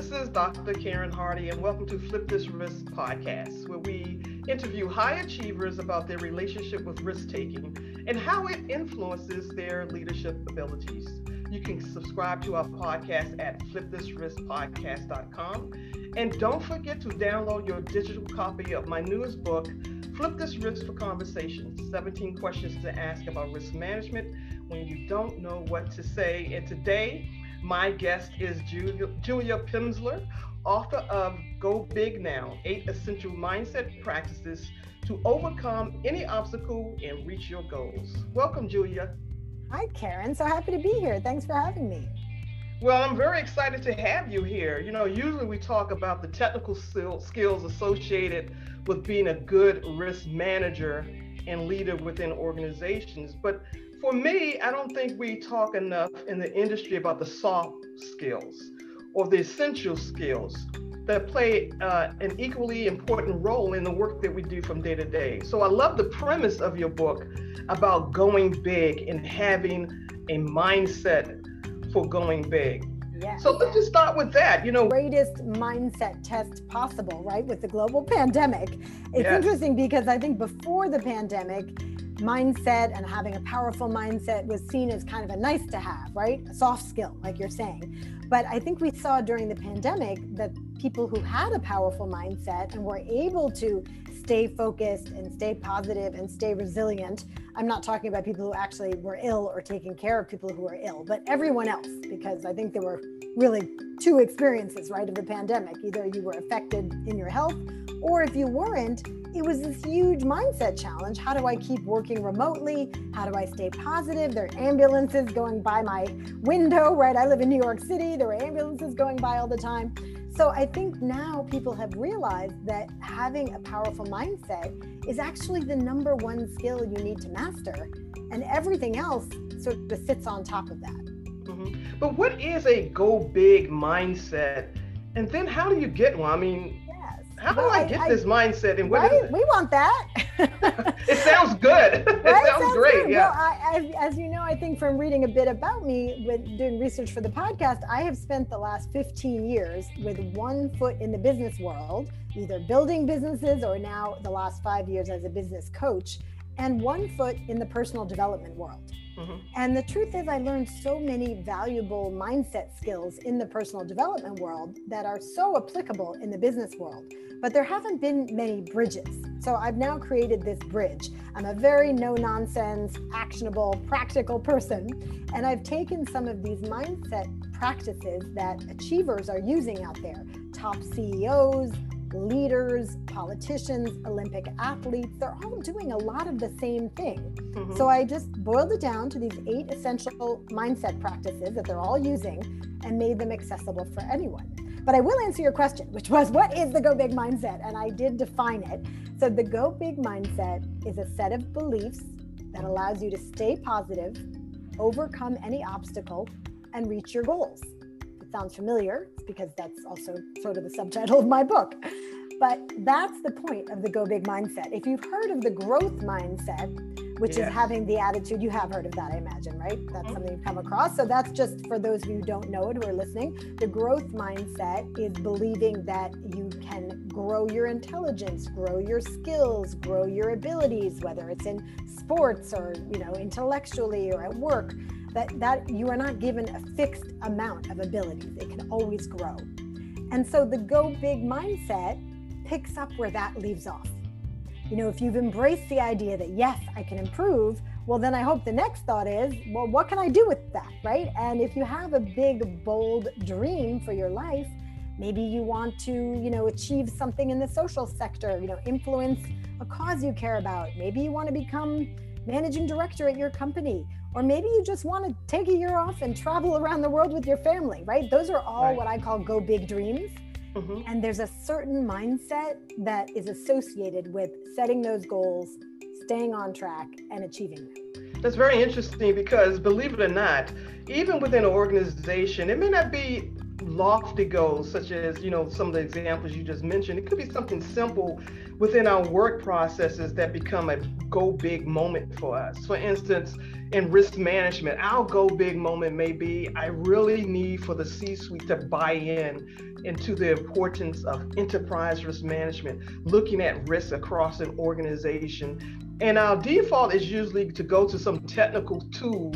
this is Dr. Karen Hardy, and welcome to Flip This Risk podcast, where we interview high achievers about their relationship with risk taking and how it influences their leadership abilities. You can subscribe to our podcast at flipthisriskpodcast.com. And don't forget to download your digital copy of my newest book, Flip This Risk for Conversations 17 Questions to Ask About Risk Management When You Don't Know What to Say. And today, my guest is Julia, Julia Pimsleur, author of Go Big Now Eight Essential Mindset Practices to Overcome Any Obstacle and Reach Your Goals. Welcome, Julia. Hi, Karen. So happy to be here. Thanks for having me. Well, I'm very excited to have you here. You know, usually we talk about the technical skills associated with being a good risk manager and leader within organizations. But for me, I don't think we talk enough in the industry about the soft skills or the essential skills that play uh, an equally important role in the work that we do from day to day. So I love the premise of your book about going big and having a mindset for going big. Yes. So let's just start with that. You know, greatest mindset test possible, right? With the global pandemic. It's yes. interesting because I think before the pandemic, mindset and having a powerful mindset was seen as kind of a nice to have, right? A soft skill, like you're saying. But I think we saw during the pandemic that people who had a powerful mindset and were able to stay focused and stay positive and stay resilient. I'm not talking about people who actually were ill or taking care of people who were ill, but everyone else, because I think there were really two experiences, right, of the pandemic. Either you were affected in your health, or if you weren't, it was this huge mindset challenge. How do I keep working remotely? How do I stay positive? There are ambulances going by my window, right? I live in New York City. There are ambulances going by all the time. So I think now people have realized that having a powerful mindset is actually the number one skill you need to master. And everything else sort of sits on top of that. But what is a go big mindset? And then how do you get one? I mean, how do I, I get I, this mindset? And what right? We want that. it sounds good. Right? it sounds, sounds great. Good. Yeah. Well, I, as, as, you know, I think from reading a bit about me with doing research for the podcast, I have spent the last 15 years with one foot in the business world, either building businesses or now the last five years as a business coach, and one foot in the personal development world. Mm-hmm. And the truth is, I learned so many valuable mindset skills in the personal development world that are so applicable in the business world. But there haven't been many bridges. So I've now created this bridge. I'm a very no nonsense, actionable, practical person. And I've taken some of these mindset practices that achievers are using out there top CEOs, leaders, politicians, Olympic athletes, they're all doing a lot of the same thing. Mm-hmm. So I just boiled it down to these eight essential mindset practices that they're all using and made them accessible for anyone. But I will answer your question, which was what is the Go Big mindset? And I did define it. So the Go Big mindset is a set of beliefs that allows you to stay positive, overcome any obstacle, and reach your goals sounds familiar because that's also sort of the subtitle of my book. But that's the point of the go big mindset. If you've heard of the growth mindset, which is having the attitude, you have heard of that, I imagine, right? That's mm-hmm. something you've come across. So that's just for those of you who don't know it who are listening. The growth mindset is believing that you grow your intelligence, grow your skills, grow your abilities, whether it's in sports or, you know, intellectually or at work that that you are not given a fixed amount of abilities it can always grow. And so the go big mindset picks up where that leaves off. You know if you've embraced the idea that yes i can improve well then i hope the next thought is well what can i do with that right? And if you have a big bold dream for your life maybe you want to you know achieve something in the social sector you know influence a cause you care about maybe you want to become managing director at your company or maybe you just want to take a year off and travel around the world with your family, right? Those are all right. what I call go big dreams. Mm-hmm. And there's a certain mindset that is associated with setting those goals, staying on track, and achieving them. That's very interesting because believe it or not, even within an organization, it may not be lofty goals, such as you know some of the examples you just mentioned. It could be something simple within our work processes that become a go big moment for us. For instance, in risk management, our go big moment may be I really need for the C suite to buy in into the importance of enterprise risk management, looking at risk across an organization. And our default is usually to go to some technical tool,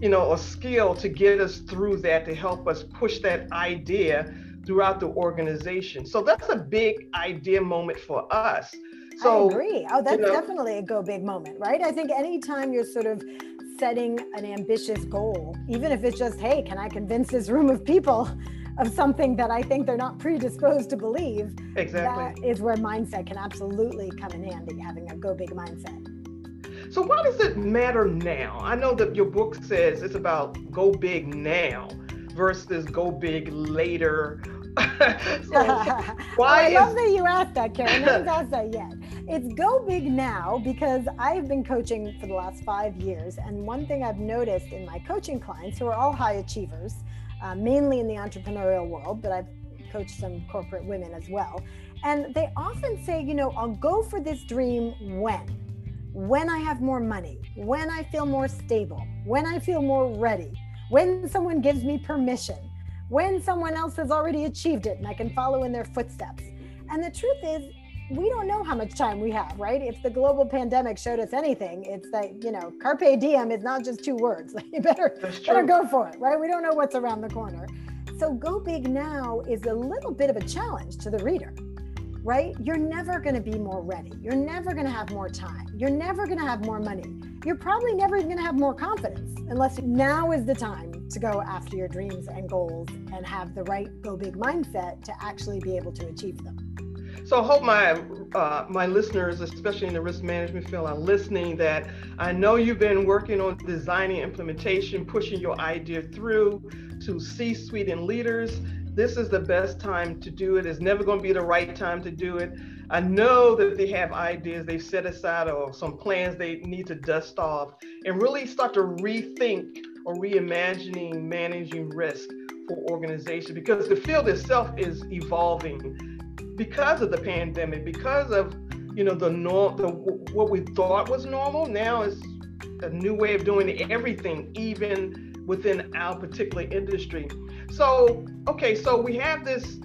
you know, a skill to get us through that to help us push that idea throughout the organization. So that's a big idea moment for us. So, I agree. Oh, that's you know, definitely a go big moment, right? I think anytime you're sort of setting an ambitious goal, even if it's just, hey, can I convince this room of people of something that I think they're not predisposed to believe? Exactly. That is where mindset can absolutely come in handy, having a go big mindset. So, why does it matter now? I know that your book says it's about go big now versus go big later. so why well, I love that you asked that, Karen. No one's asked that yet. It's go big now because I've been coaching for the last five years. And one thing I've noticed in my coaching clients, who are all high achievers, uh, mainly in the entrepreneurial world, but I've coached some corporate women as well. And they often say, you know, I'll go for this dream when? When I have more money, when I feel more stable, when I feel more ready, when someone gives me permission, when someone else has already achieved it and I can follow in their footsteps. And the truth is, we don't know how much time we have, right? If the global pandemic showed us anything, it's that, you know, carpe diem is not just two words. you better, better go for it, right? We don't know what's around the corner. So go big now is a little bit of a challenge to the reader, right? You're never going to be more ready. You're never going to have more time. You're never going to have more money. You're probably never going to have more confidence unless now is the time to go after your dreams and goals and have the right go big mindset to actually be able to achieve them. So I hope my uh, my listeners, especially in the risk management field, are listening. That I know you've been working on designing implementation, pushing your idea through to C-suite and leaders. This is the best time to do it. It's never going to be the right time to do it. I know that they have ideas they've set aside or some plans they need to dust off and really start to rethink or reimagining managing risk for organizations because the field itself is evolving because of the pandemic, because of you know the norm, the what we thought was normal now is a new way of doing everything, even within our particular industry. So okay, so we have this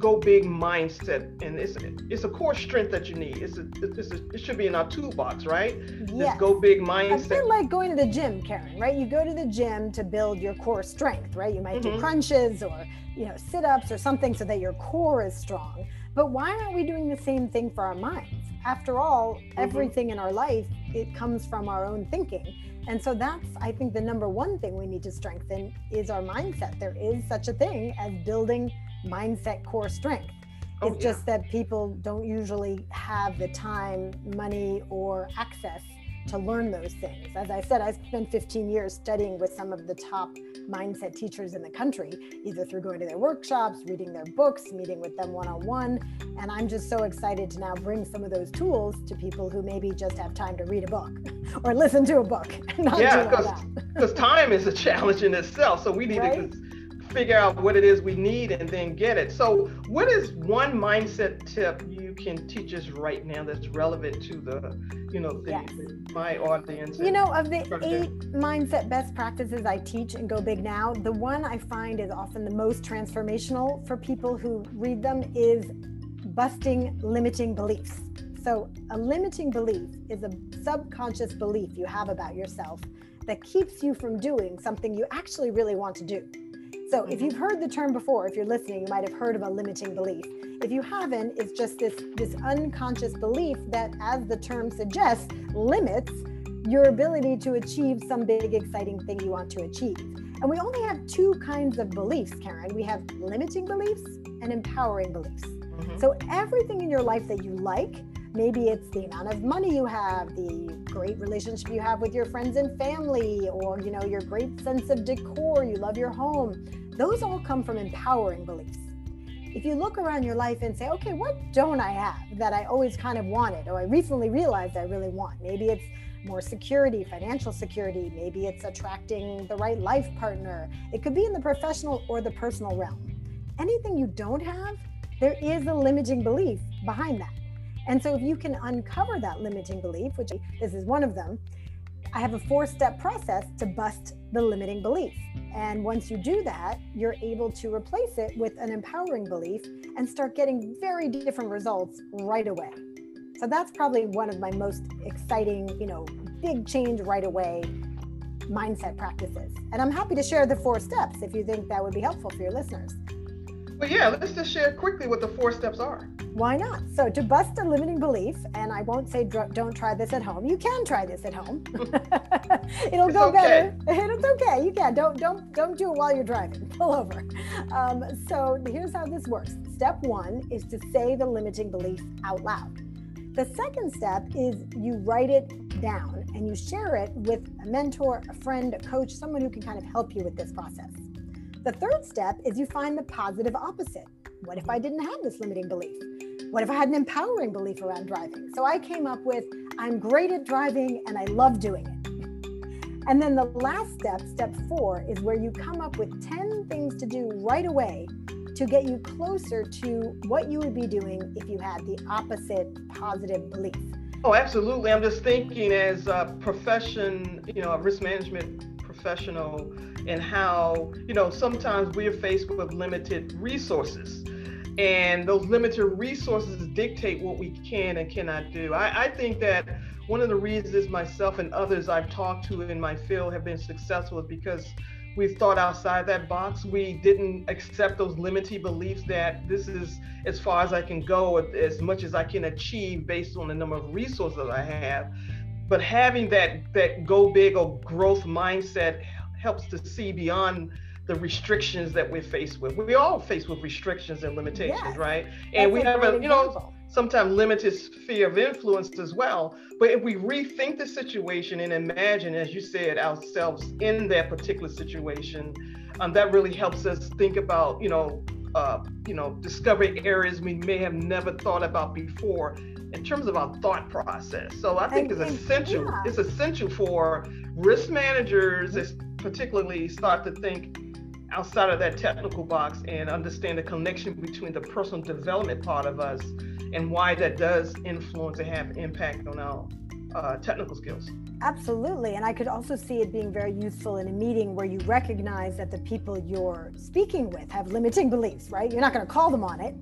go big mindset, and it's it's a core strength that you need. It's a, it's a, it should be in our toolbox, right? Yes. This go big mindset. Bit like going to the gym, Karen, right? You go to the gym to build your core strength, right? You might mm-hmm. do crunches or you know sit-ups or something so that your core is strong. But why aren't we doing the same thing for our minds? After all, mm-hmm. everything in our life it comes from our own thinking. And so that's, I think, the number one thing we need to strengthen is our mindset. There is such a thing as building mindset core strength. Oh, it's yeah. just that people don't usually have the time, money, or access to learn those things. As I said, I spent 15 years studying with some of the top mindset teachers in the country, either through going to their workshops, reading their books, meeting with them one on one. And I'm just so excited to now bring some of those tools to people who maybe just have time to read a book or listen to a book. yeah, because time is a challenge in itself. So we need right? to figure out what it is we need and then get it. So, what is one mindset tip you can teach us right now that's relevant to the, you know, the, yes. my audience? You know, of the eight mindset best practices I teach and Go Big Now, the one I find is often the most transformational for people who read them is busting limiting beliefs. So, a limiting belief is a subconscious belief you have about yourself that keeps you from doing something you actually really want to do. So if you've heard the term before, if you're listening, you might have heard of a limiting belief. If you haven't, it's just this, this unconscious belief that, as the term suggests, limits your ability to achieve some big, exciting thing you want to achieve. And we only have two kinds of beliefs, Karen. We have limiting beliefs and empowering beliefs. Mm-hmm. So everything in your life that you like, maybe it's the amount of money you have, the great relationship you have with your friends and family, or you know, your great sense of decor, you love your home those all come from empowering beliefs. If you look around your life and say, okay, what don't I have that I always kind of wanted, or I recently realized I really want? Maybe it's more security, financial security. Maybe it's attracting the right life partner. It could be in the professional or the personal realm. Anything you don't have, there is a limiting belief behind that. And so if you can uncover that limiting belief, which this is one of them, I have a four step process to bust the limiting belief. And once you do that, you're able to replace it with an empowering belief and start getting very different results right away. So that's probably one of my most exciting, you know, big change right away mindset practices. And I'm happy to share the four steps if you think that would be helpful for your listeners. Well, yeah, let's just share quickly what the four steps are. Why not? So, to bust a limiting belief, and I won't say don't try this at home. You can try this at home. It'll it's go okay. better. It's okay. You can. Don't don't don't do it while you're driving. Pull over. Um, so here's how this works. Step one is to say the limiting belief out loud. The second step is you write it down and you share it with a mentor, a friend, a coach, someone who can kind of help you with this process. The third step is you find the positive opposite. What if I didn't have this limiting belief? What if I had an empowering belief around driving? So I came up with I'm great at driving and I love doing it. And then the last step, step four, is where you come up with 10 things to do right away to get you closer to what you would be doing if you had the opposite positive belief. Oh, absolutely. I'm just thinking as a profession, you know, a risk management professional and how, you know, sometimes we're faced with limited resources. And those limited resources dictate what we can and cannot do. I, I think that one of the reasons myself and others I've talked to in my field have been successful is because we've thought outside that box. We didn't accept those limiting beliefs that this is as far as I can go, as much as I can achieve based on the number of resources I have. But having that that go big or growth mindset helps to see beyond the restrictions that we're faced with. We're all faced with restrictions and limitations, yes. right? And we have a, you know, sometimes limited sphere of influence as well. But if we rethink the situation and imagine, as you said, ourselves in that particular situation, um, that really helps us think about, you know, uh, you know, discover areas we may have never thought about before in terms of our thought process. So I think it's essential. Yeah. It's essential for risk managers, particularly start to think outside of that technical box and understand the connection between the personal development part of us and why that does influence and have impact on our uh, technical skills. Absolutely. And I could also see it being very useful in a meeting where you recognize that the people you're speaking with have limiting beliefs, right? You're not going to call them on it,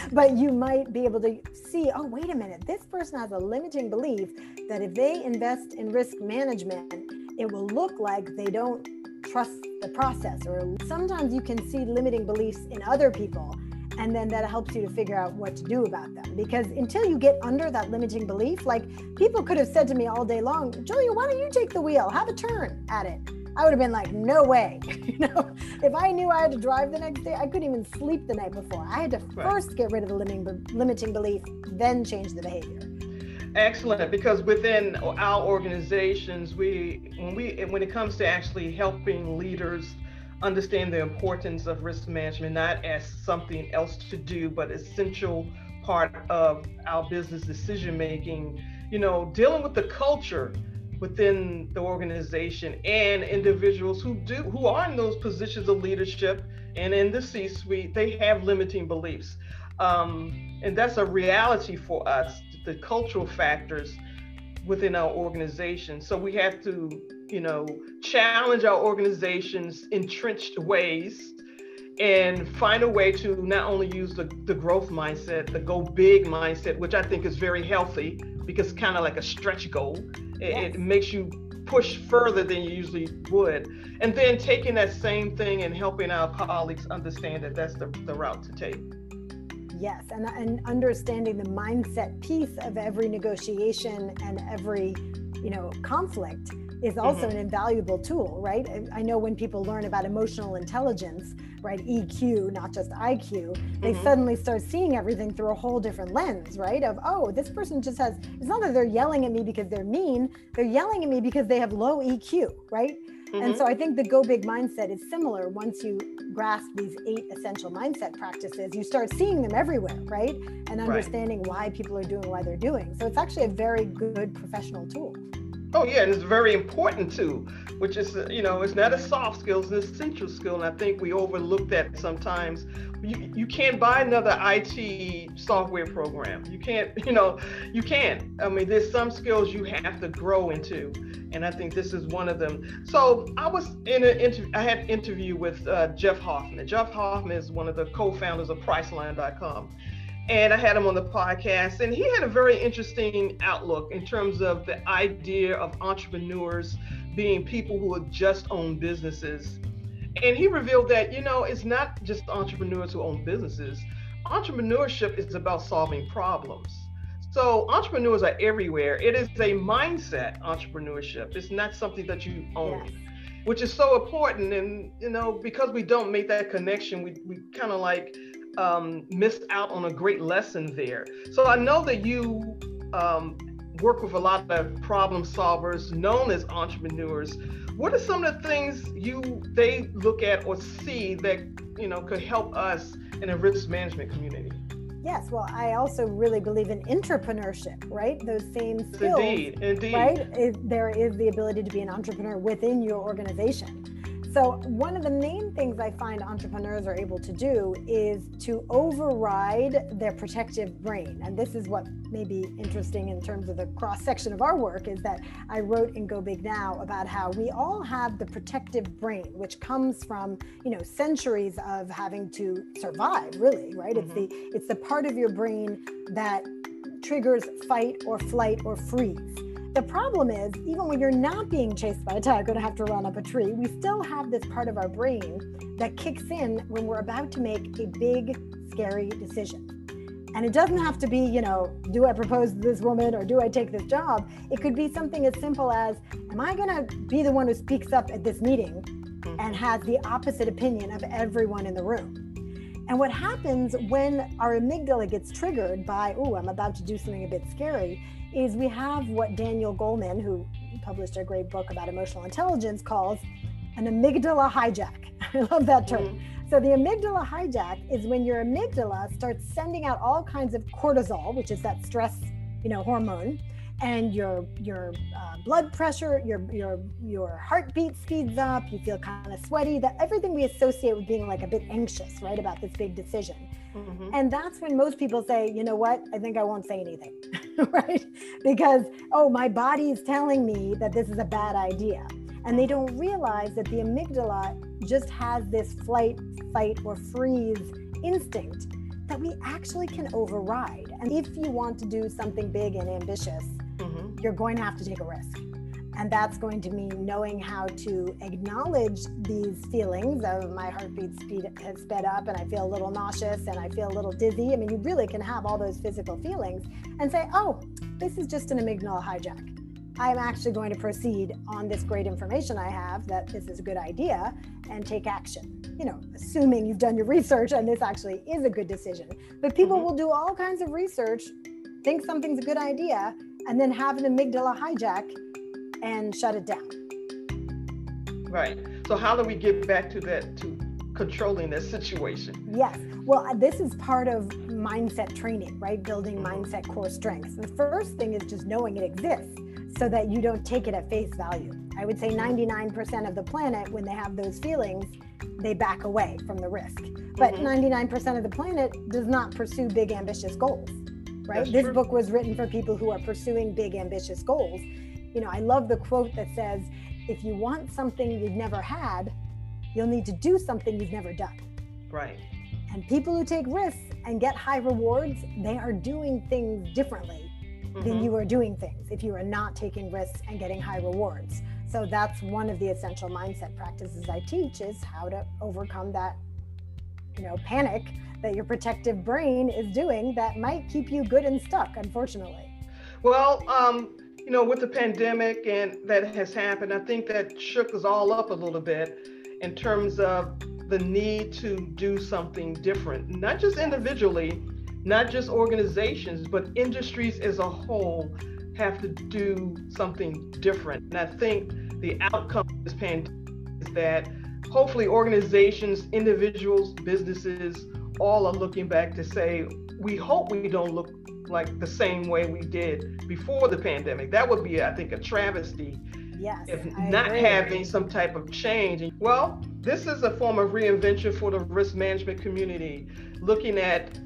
but you might be able to see, oh, wait a minute, this person has a limiting belief that if they invest in risk management, it will look like they don't trust the process. Or sometimes you can see limiting beliefs in other people and then that helps you to figure out what to do about them. Because until you get under that limiting belief like people could have said to me all day long julia why don't you take the wheel? Have a turn at it. I would have been like no way. You know if i knew i had to drive the next day i couldn't even sleep the night before. I had to right. first get rid of the limiting, limiting belief then change the behavior excellent because within our organizations we when we when it comes to actually helping leaders understand the importance of risk management not as something else to do, but essential part of our business decision making. You know, dealing with the culture within the organization and individuals who do who are in those positions of leadership and in the C-suite, they have limiting beliefs, um, and that's a reality for us. The cultural factors within our organization. So we have to you know, challenge our organization's entrenched ways and find a way to not only use the, the growth mindset, the go big mindset, which I think is very healthy because kind of like a stretch goal. It, yes. it makes you push further than you usually would. And then taking that same thing and helping our colleagues understand that that's the, the route to take. Yes, and, and understanding the mindset piece of every negotiation and every, you know, conflict is also mm-hmm. an invaluable tool, right? I know when people learn about emotional intelligence, right, EQ, not just IQ, they mm-hmm. suddenly start seeing everything through a whole different lens, right? Of, oh, this person just has, it's not that they're yelling at me because they're mean, they're yelling at me because they have low EQ, right? Mm-hmm. And so I think the go big mindset is similar. Once you grasp these eight essential mindset practices, you start seeing them everywhere, right? And understanding right. why people are doing why they're doing. So it's actually a very good professional tool. Oh yeah, and it's very important too, which is you know it's not a soft skill, it's an essential skill, and I think we overlook that sometimes. You you can't buy another IT software program. You can't you know you can't. I mean, there's some skills you have to grow into, and I think this is one of them. So I was in an interview. I had an interview with uh, Jeff Hoffman. Jeff Hoffman is one of the co-founders of Priceline.com and I had him on the podcast, and he had a very interesting outlook in terms of the idea of entrepreneurs being people who have just own businesses. And he revealed that, you know, it's not just entrepreneurs who own businesses. Entrepreneurship is about solving problems. So entrepreneurs are everywhere. It is a mindset entrepreneurship. It's not something that you own. Yes. Which is so important, and you know, because we don't make that connection, we, we kind of like um, missed out on a great lesson there. So I know that you um, work with a lot of problem solvers known as entrepreneurs. What are some of the things you they look at or see that you know could help us in a risk management community? Yes, well, I also really believe in entrepreneurship, right? Those same skills, indeed, indeed. right? there is the ability to be an entrepreneur within your organization. So, one of the main things I find entrepreneurs are able to do is to override their protective brain. And this is what may be interesting in terms of the cross section of our work is that I wrote in Go Big Now about how we all have the protective brain, which comes from, you know, centuries of having to survive, really, right? Mm-hmm. It's the it's the part of your brain that triggers fight or flight or freeze. The problem is, even when you're not being chased by a tiger to have to run up a tree, we still have this part of our brain that kicks in when we're about to make a big, scary decision. And it doesn't have to be, you know, do I propose to this woman or do I take this job? It could be something as simple as, am I going to be the one who speaks up at this meeting mm-hmm. and has the opposite opinion of everyone in the room? And what happens when our amygdala gets triggered by, oh, I'm about to do something a bit scary, is we have what Daniel Goleman, who published a great book about emotional intelligence, calls an amygdala hijack. I love that term. Mm-hmm. So the amygdala hijack is when your amygdala starts sending out all kinds of cortisol, which is that stress, you know, hormone, and your your uh, blood pressure, your your your heartbeat speeds up. You feel kind of sweaty. That everything we associate with being like a bit anxious, right, about this big decision. Mm-hmm. And that's when most people say, you know what, I think I won't say anything, right? Because, oh, my body is telling me that this is a bad idea. And they don't realize that the amygdala just has this flight, fight, or freeze instinct that we actually can override. And if you want to do something big and ambitious, mm-hmm. you're going to have to take a risk. And that's going to mean knowing how to acknowledge these feelings of my heartbeat speed has sped up and I feel a little nauseous and I feel a little dizzy. I mean, you really can have all those physical feelings and say, oh, this is just an amygdala hijack. I'm actually going to proceed on this great information I have that this is a good idea and take action. You know, assuming you've done your research and this actually is a good decision. But people mm-hmm. will do all kinds of research, think something's a good idea, and then have an amygdala hijack and shut it down. Right. So how do we get back to that to controlling that situation? Yes. Well, uh, this is part of mindset training, right? Building mm-hmm. mindset core strengths. The first thing is just knowing it exists so that you don't take it at face value. I would say 99% of the planet, when they have those feelings, they back away from the risk. But mm-hmm. 99% of the planet does not pursue big, ambitious goals, right? That's this true. book was written for people who are pursuing big, ambitious goals you know, I love the quote that says, if you want something you've never had, you'll need to do something you've never done. Right. And people who take risks and get high rewards, they are doing things differently mm-hmm. than you are doing things if you are not taking risks and getting high rewards. So that's one of the essential mindset practices I teach is how to overcome that, you know, panic that your protective brain is doing that might keep you good and stuck, unfortunately. Well, um, you know, with the pandemic and that has happened, I think that shook us all up a little bit in terms of the need to do something different, not just individually, not just organizations, but industries as a whole have to do something different. And I think the outcome of this pandemic is that hopefully organizations, individuals, businesses, all are looking back to say, we hope we don't look like the same way we did before the pandemic. That would be, I think, a travesty. Yes, if I not agree. having some type of change. Well, this is a form of reinvention for the risk management community, looking at,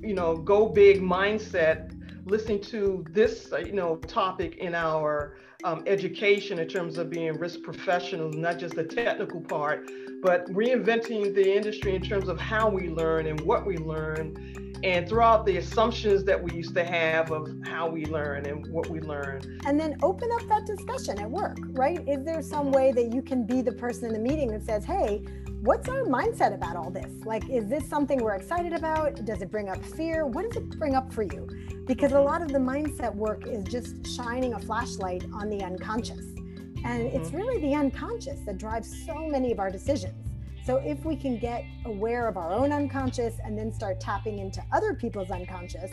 you know, go big mindset, listening to this, uh, you know, topic in our um, education in terms of being risk professionals, not just the technical part, but reinventing the industry in terms of how we learn and what we learn and throughout the assumptions that we used to have of how we learn and what we learn. And then open up that discussion at work, right? Is there some way that you can be the person in the meeting that says, hey, what's our mindset about all this? Like, is this something we're excited about? Does it bring up fear? What does it bring up for you? Because a lot of the mindset work is just shining a flashlight on the unconscious. And it's mm-hmm. really the unconscious that drives so many of our decisions. So if we can get aware of our own unconscious and then start tapping into other people's unconscious,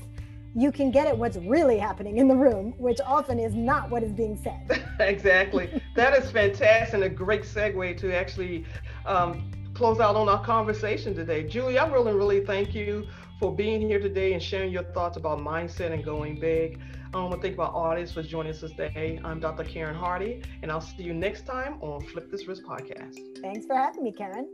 you can get at what's really happening in the room, which often is not what is being said. exactly. that is fantastic and a great segue to actually um, close out on our conversation today. Julie, I really, really thank you for being here today and sharing your thoughts about mindset and going big. I want to thank my audience for joining us today. I'm Dr. Karen Hardy, and I'll see you next time on Flip This Risk podcast. Thanks for having me, Karen.